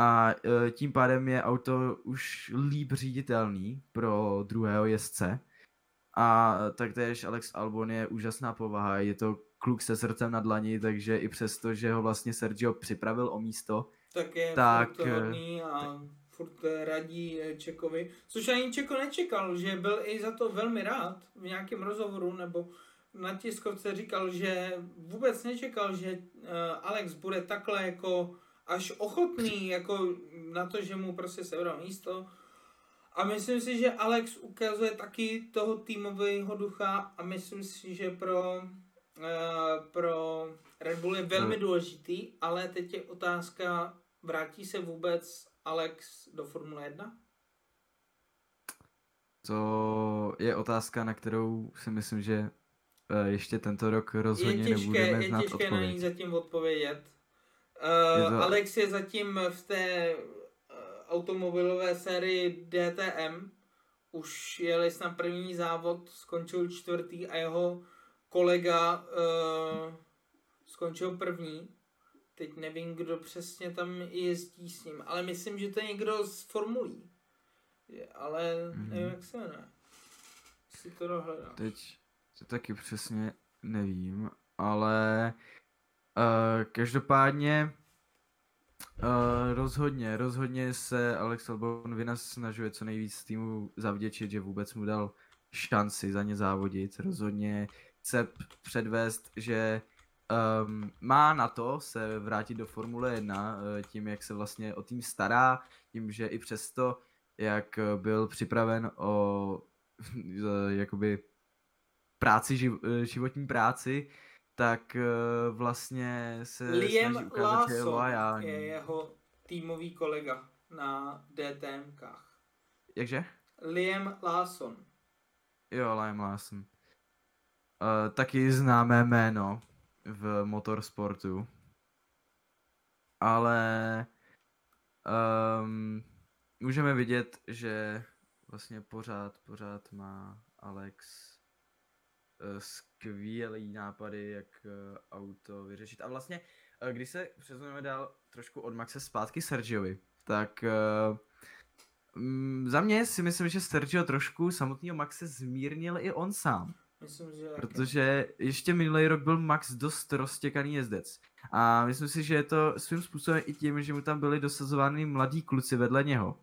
a uh, tím pádem je auto už líp říditelný pro druhého jezdce. A taktéž Alex Albon je úžasná povaha, je to kluk se srdcem na dlani, takže i přesto, že ho vlastně Sergio připravil o místo, tak je tak, furt hodný a furt radí Čekovi, což ani Čeko nečekal, že byl i za to velmi rád v nějakém rozhovoru nebo na tiskovce říkal, že vůbec nečekal, že Alex bude takhle jako až ochotný jako na to, že mu prostě sebral místo. A myslím si, že Alex ukazuje taky toho týmového ducha a myslím si, že pro, uh, pro Red Bull je velmi hmm. důležitý, ale teď je otázka, vrátí se vůbec Alex do Formule 1? To je otázka, na kterou si myslím, že Eh, ještě tento rok rozhodně je těžké, nebudeme znát Je těžké odpověď. na ní zatím odpovědět. Uh, to... Alex je zatím v té uh, automobilové sérii DTM. Už jeli na první závod, skončil čtvrtý a jeho kolega uh, skončil první. Teď nevím, kdo přesně tam jezdí s ním, ale myslím, že to je někdo z formulí. Ale mm-hmm. nevím, jak se jmenuje. Si to dohledám. Teď to taky přesně nevím, ale uh, každopádně uh, rozhodně, rozhodně se Alex Albon snažuje co nejvíc týmu zavděčit, že vůbec mu dal šanci za ně závodit. Rozhodně chce předvést, že um, má na to se vrátit do Formule 1 uh, eh, tím, jak se vlastně o tým stará, tím, že i přesto, jak byl připraven o [LAUGHS] jakoby práci, eh, životní práci, tak eh, vlastně se Liam snaží ukázat, že je loajální. je jeho týmový kolega na DTMkách. Jakže? Liam Lawson. Jo, Liam Lawson. Uh, taky známé jméno v motorsportu. Ale um, můžeme vidět, že vlastně pořád, pořád má Alex skvělý nápady, jak eh, auto vyřešit. A vlastně, eh, když se přesuneme dál trošku od Maxe zpátky Sergiovi, tak mm, za mě si myslím, že Sergio trošku samotného Maxe zmírnil i on sám. Myslím, že Protože ještě minulý rok byl Max dost roztěkaný jezdec. A myslím si, že je to svým způsobem i tím, že mu tam byli dosazovány mladí kluci vedle něho.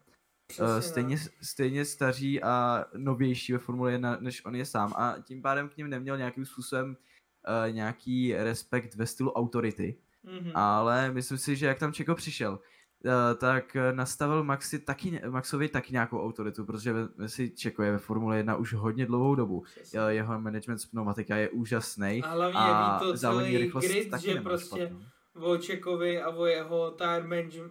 Uh, stejně, stejně staří a novější ve Formule 1, než on je sám a tím pádem k ním neměl nějakým způsobem uh, nějaký respekt ve stylu autority. Mm-hmm. Ale myslím si, že jak tam Čeko přišel, uh, tak nastavil Maxi taky, Maxovi taky nějakou autoritu, protože si Čeko je ve Formule 1 už hodně dlouhou dobu. Přesně. Jeho management z pneumatika je úžasný. A hlavně a to celý rychlost grid, taky že prostě špatnou. o Čekovi a o jeho tire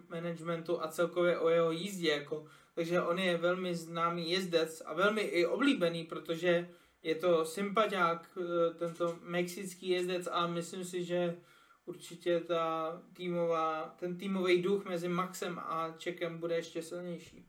managementu a celkově o jeho jízdě, jako takže on je velmi známý jezdec a velmi i oblíbený, protože je to sympatiák, eh, tento mexický jezdec a myslím si, že určitě ta týmová, ten týmový duch mezi Maxem a Čekem bude ještě silnější.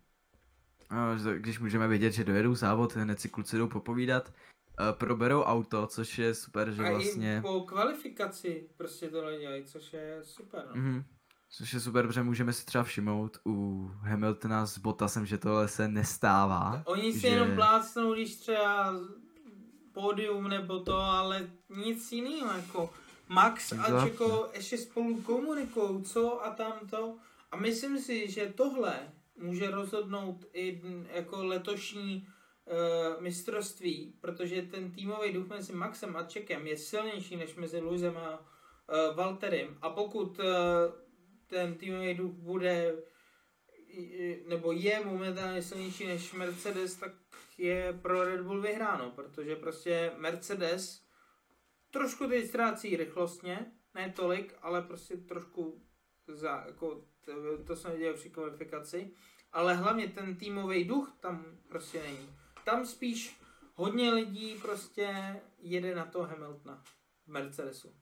Když můžeme vědět, že dojedou závod, hned si kluci jdou popovídat, eh, proberou auto, což je super, že a vlastně... A i po kvalifikaci prostě tohle dělají, což je super. No. Mm-hmm. Což je super, protože můžeme si třeba všimnout u Hamiltona s Bottasem, že tohle se nestává. Oni si že... jenom plácnou, když třeba pódium nebo to, ale nic jiného, jako Max a Čeko ještě spolu komunikují, co a tamto. A myslím si, že tohle může rozhodnout i jako letošní uh, mistrovství, protože ten týmový duch mezi Maxem a Čekem je silnější než mezi Luisem a uh, Valterem. A pokud uh, ten týmový duch bude nebo je momentálně silnější než Mercedes, tak je pro Red Bull vyhráno, protože prostě Mercedes trošku teď ztrácí rychlostně, ne tolik, ale prostě trošku za, jako to, to jsem viděl při kvalifikaci. ale hlavně ten týmový duch tam prostě není. Tam spíš hodně lidí prostě jede na to Hamiltona v Mercedesu.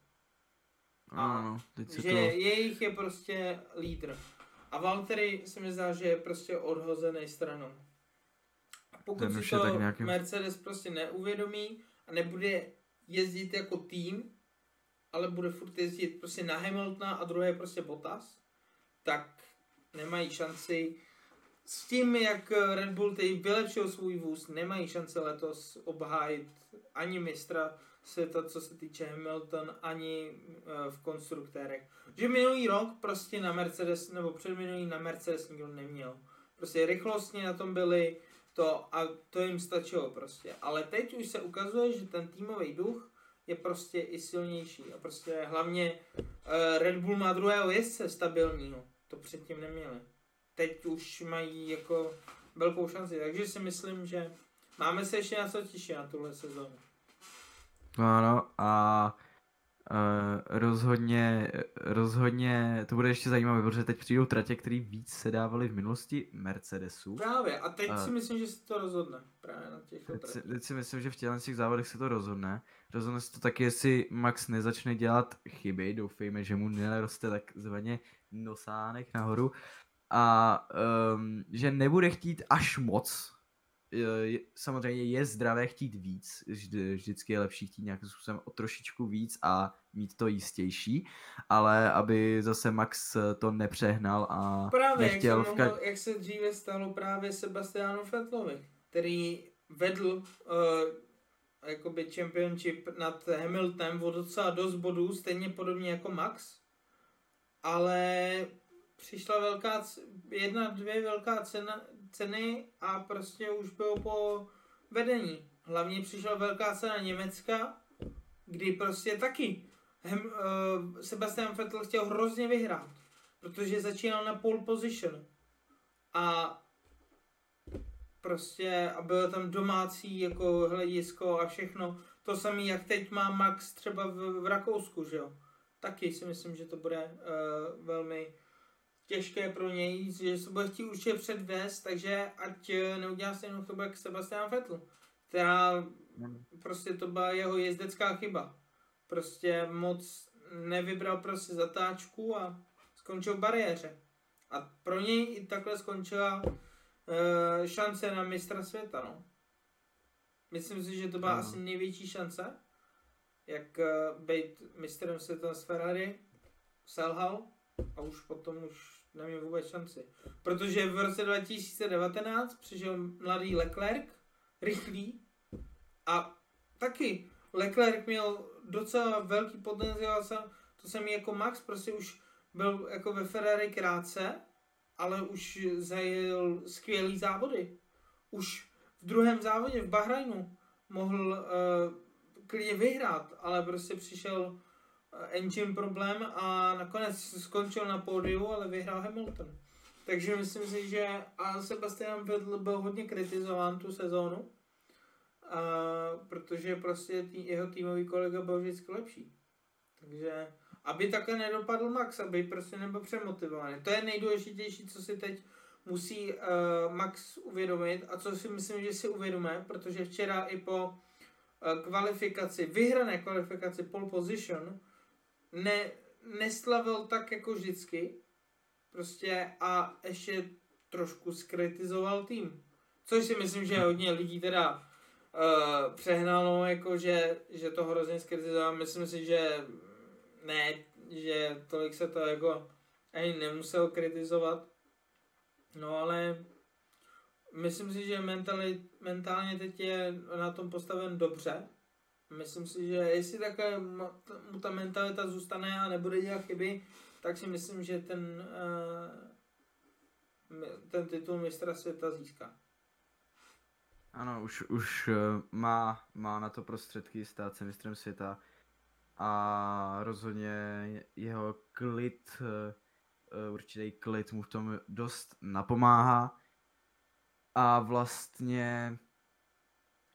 A no, teď že to... jejich je prostě lídr. A Valtteri se mi zdá, že je prostě odhozený stranou. A pokud si to nějaký... Mercedes prostě neuvědomí a nebude jezdit jako tým, ale bude furt jezdit prostě na Hamiltona a druhé prostě Bottas, tak nemají šanci s tím, jak Red Bull teď vylepšil svůj vůz, nemají šanci letos obhájit ani mistra světa, co se týče Hamilton, ani uh, v konstruktérech. Že minulý rok prostě na Mercedes, nebo předminulý na Mercedes nikdo neměl. Prostě rychlostně na tom byli to a to jim stačilo prostě. Ale teď už se ukazuje, že ten týmový duch je prostě i silnější. A prostě hlavně uh, Red Bull má druhého jezdce stabilního. To předtím neměli. Teď už mají jako velkou šanci. Takže si myslím, že máme se ještě na co těšit na tuhle sezónu. Ano a Uh, rozhodně, rozhodně, to bude ještě zajímavé, protože teď přijdou tratě, které víc se dávaly v minulosti Mercedesu. Právě, a teď uh, si myslím, že se to rozhodne právě na těch teď si, teď si myslím, že v těchto těch závodech se to rozhodne. Rozhodne se to taky, jestli Max nezačne dělat chyby, doufejme, že mu neroste takzvaně nosánek nahoru a um, že nebude chtít až moc samozřejmě je zdravé chtít víc, vždycky je lepší chtít nějakým způsobem o trošičku víc a mít to jistější, ale aby zase Max to nepřehnal a právě, nechtěl... Jak se, mohl, jak se dříve stalo právě Sebastianu Fettlovi, který vedl uh, jakoby championship nad Hamiltonem o docela dost bodů, stejně podobně jako Max, ale přišla velká, jedna, dvě velká cena, ceny a prostě už byl po vedení. Hlavně přišla velká cena Německa, kdy prostě taky hem, uh, Sebastian Vettel chtěl hrozně vyhrát, protože začínal na pole position. A prostě a bylo tam domácí jako hledisko a všechno. To samé, jak teď má Max třeba v, v Rakousku, že jo. Taky si myslím, že to bude uh, velmi těžké pro něj, že se bude chtít určitě předvést, takže ať eh, neudělá stejnou chybu jak Sebastian Vettel, která prostě to byla jeho jezdecká chyba. Prostě moc nevybral prostě zatáčku a skončil v bariéře. A pro něj i takhle skončila uh, šance na mistra světa, no. Myslím si, že to byla no. asi největší šance, jak uh, být mistrem světa z Ferrari. Selhal a už potom už neměl vůbec šanci. Protože v roce 2019 přišel mladý Leclerc, rychlý, a taky Leclerc měl docela velký potenciál, to jsem jako Max, prostě už byl jako ve Ferrari krátce, ale už zajel skvělý závody. Už v druhém závodě v Bahrajnu mohl uh, klidně vyhrát, ale prostě přišel engine problém a nakonec skončil na pódiu, ale vyhrál Hamilton. Takže myslím si, že a Sebastian Vettel byl hodně kritizován tu sezónu, a, protože prostě tý, jeho týmový kolega byl vždycky lepší. Takže aby takhle nedopadl Max, aby prostě nebyl přemotivovaný. To je nejdůležitější, co si teď musí uh, Max uvědomit a co si myslím, že si uvědomuje, protože včera i po uh, kvalifikaci, vyhrané kvalifikaci pole position, ne, neslavil tak jako vždycky. Prostě a ještě trošku skritizoval tým. Což si myslím, že hodně lidí teda uh, přehnalo, jako že, že to hrozně skritizoval. Myslím si, že ne, že tolik se to jako ani nemusel kritizovat. No ale myslím si, že mentali, mentálně teď je na tom postaven dobře Myslím si, že jestli takhle mu ta mentalita zůstane a nebude dělat chyby, tak si myslím, že ten, eh, ten titul mistra světa získá. Ano, už, už eh, má, má na to prostředky stát se mistrem světa a rozhodně jeho klid, eh, určitý klid mu v tom dost napomáhá a vlastně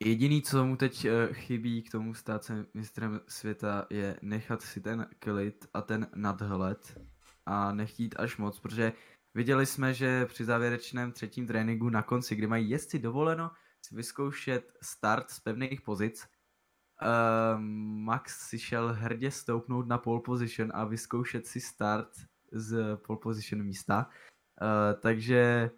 Jediný, co mu teď uh, chybí k tomu stát se mistrem světa, je nechat si ten klid a ten nadhled a nechtít až moc, protože viděli jsme, že při závěrečném třetím tréninku na konci, kdy mají jezdci dovoleno si vyzkoušet start z pevných pozic, uh, Max si šel hrdě stoupnout na pole position a vyzkoušet si start z pole position místa. Uh, takže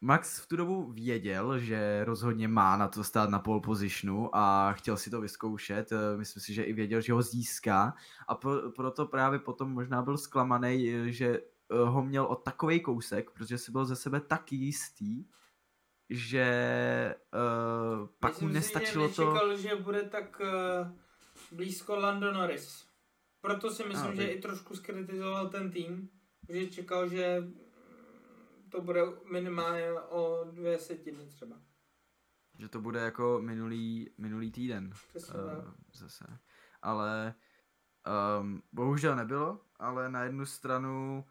Max v tu dobu věděl, že rozhodně má na to stát na pole positionu a chtěl si to vyzkoušet. Eh, myslím si, že i věděl, že ho získá a pro, proto právě potom možná byl zklamaný, že eh, ho měl o takový kousek, protože si byl ze sebe tak jistý, že uh, pak Myslím mu nestačilo si, že nečekal, to... že bude tak uh, blízko Lando Norris. Proto si myslím, a, že i trošku skritizoval ten tým, že čekal, že to bude minimálně o dvě setiny třeba. Že to bude jako minulý, minulý týden. Přesně, uh, zase. Ale um, bohužel nebylo, ale na jednu stranu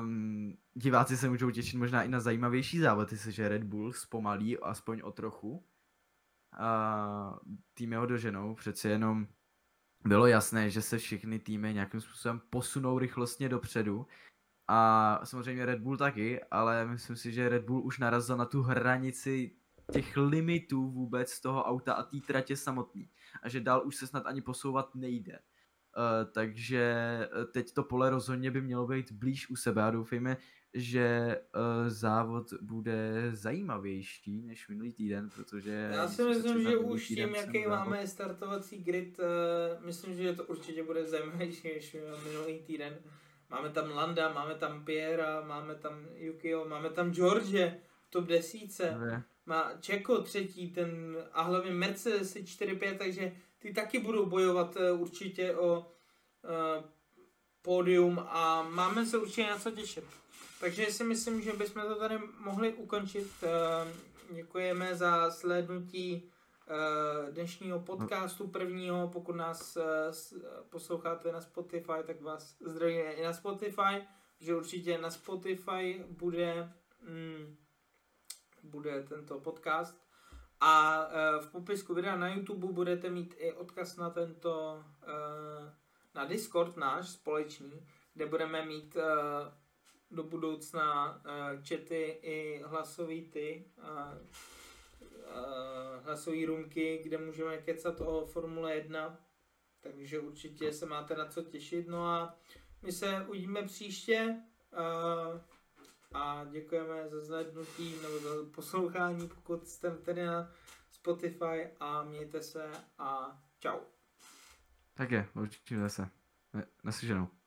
um, diváci se můžou těšit možná i na zajímavější závody, že Red Bull zpomalí aspoň o trochu. A tým jeho doženou, přeci jenom bylo jasné, že se všechny týmy nějakým způsobem posunou rychlostně dopředu a samozřejmě Red Bull taky, ale myslím si, že Red Bull už narazil na tu hranici těch limitů vůbec toho auta a té tratě samotný. A že dál už se snad ani posouvat nejde. Uh, takže eh, teď to pole rozhodně by mělo být blíž u sebe a doufejme, že uh, závod bude zajímavější než minulý týden, protože... Já si myslím, že už tím, jaký závod... máme startovací grid, uh, myslím, že to určitě bude zajímavější než minulý týden. Máme tam Landa, máme tam Piera, máme tam Yukio, máme tam George v top desíce. Má Čeko třetí, ten a hlavně Mercedes 4-5, takže ty taky budou bojovat uh, určitě o uh, pódium a máme se určitě na co těšit. Takže si myslím, že bychom to tady mohli ukončit. Uh, děkujeme za slednutí dnešního podcastu prvního. Pokud nás uh, posloucháte na Spotify, tak vás zdravíme i na Spotify, že určitě na Spotify bude, mm, bude tento podcast. A uh, v popisku videa na YouTube budete mít i odkaz na tento, na Discord náš společný, kde budeme mít do budoucna chaty i hlasový ty. Uh, hlasové rumky, kde můžeme kecat o Formule 1, takže určitě se máte na co těšit. No a my se uvidíme příště uh, a děkujeme za zhlednutí nebo za poslouchání, pokud jste tedy na Spotify a mějte se a čau. Tak je, určitě se. Naslyšenou.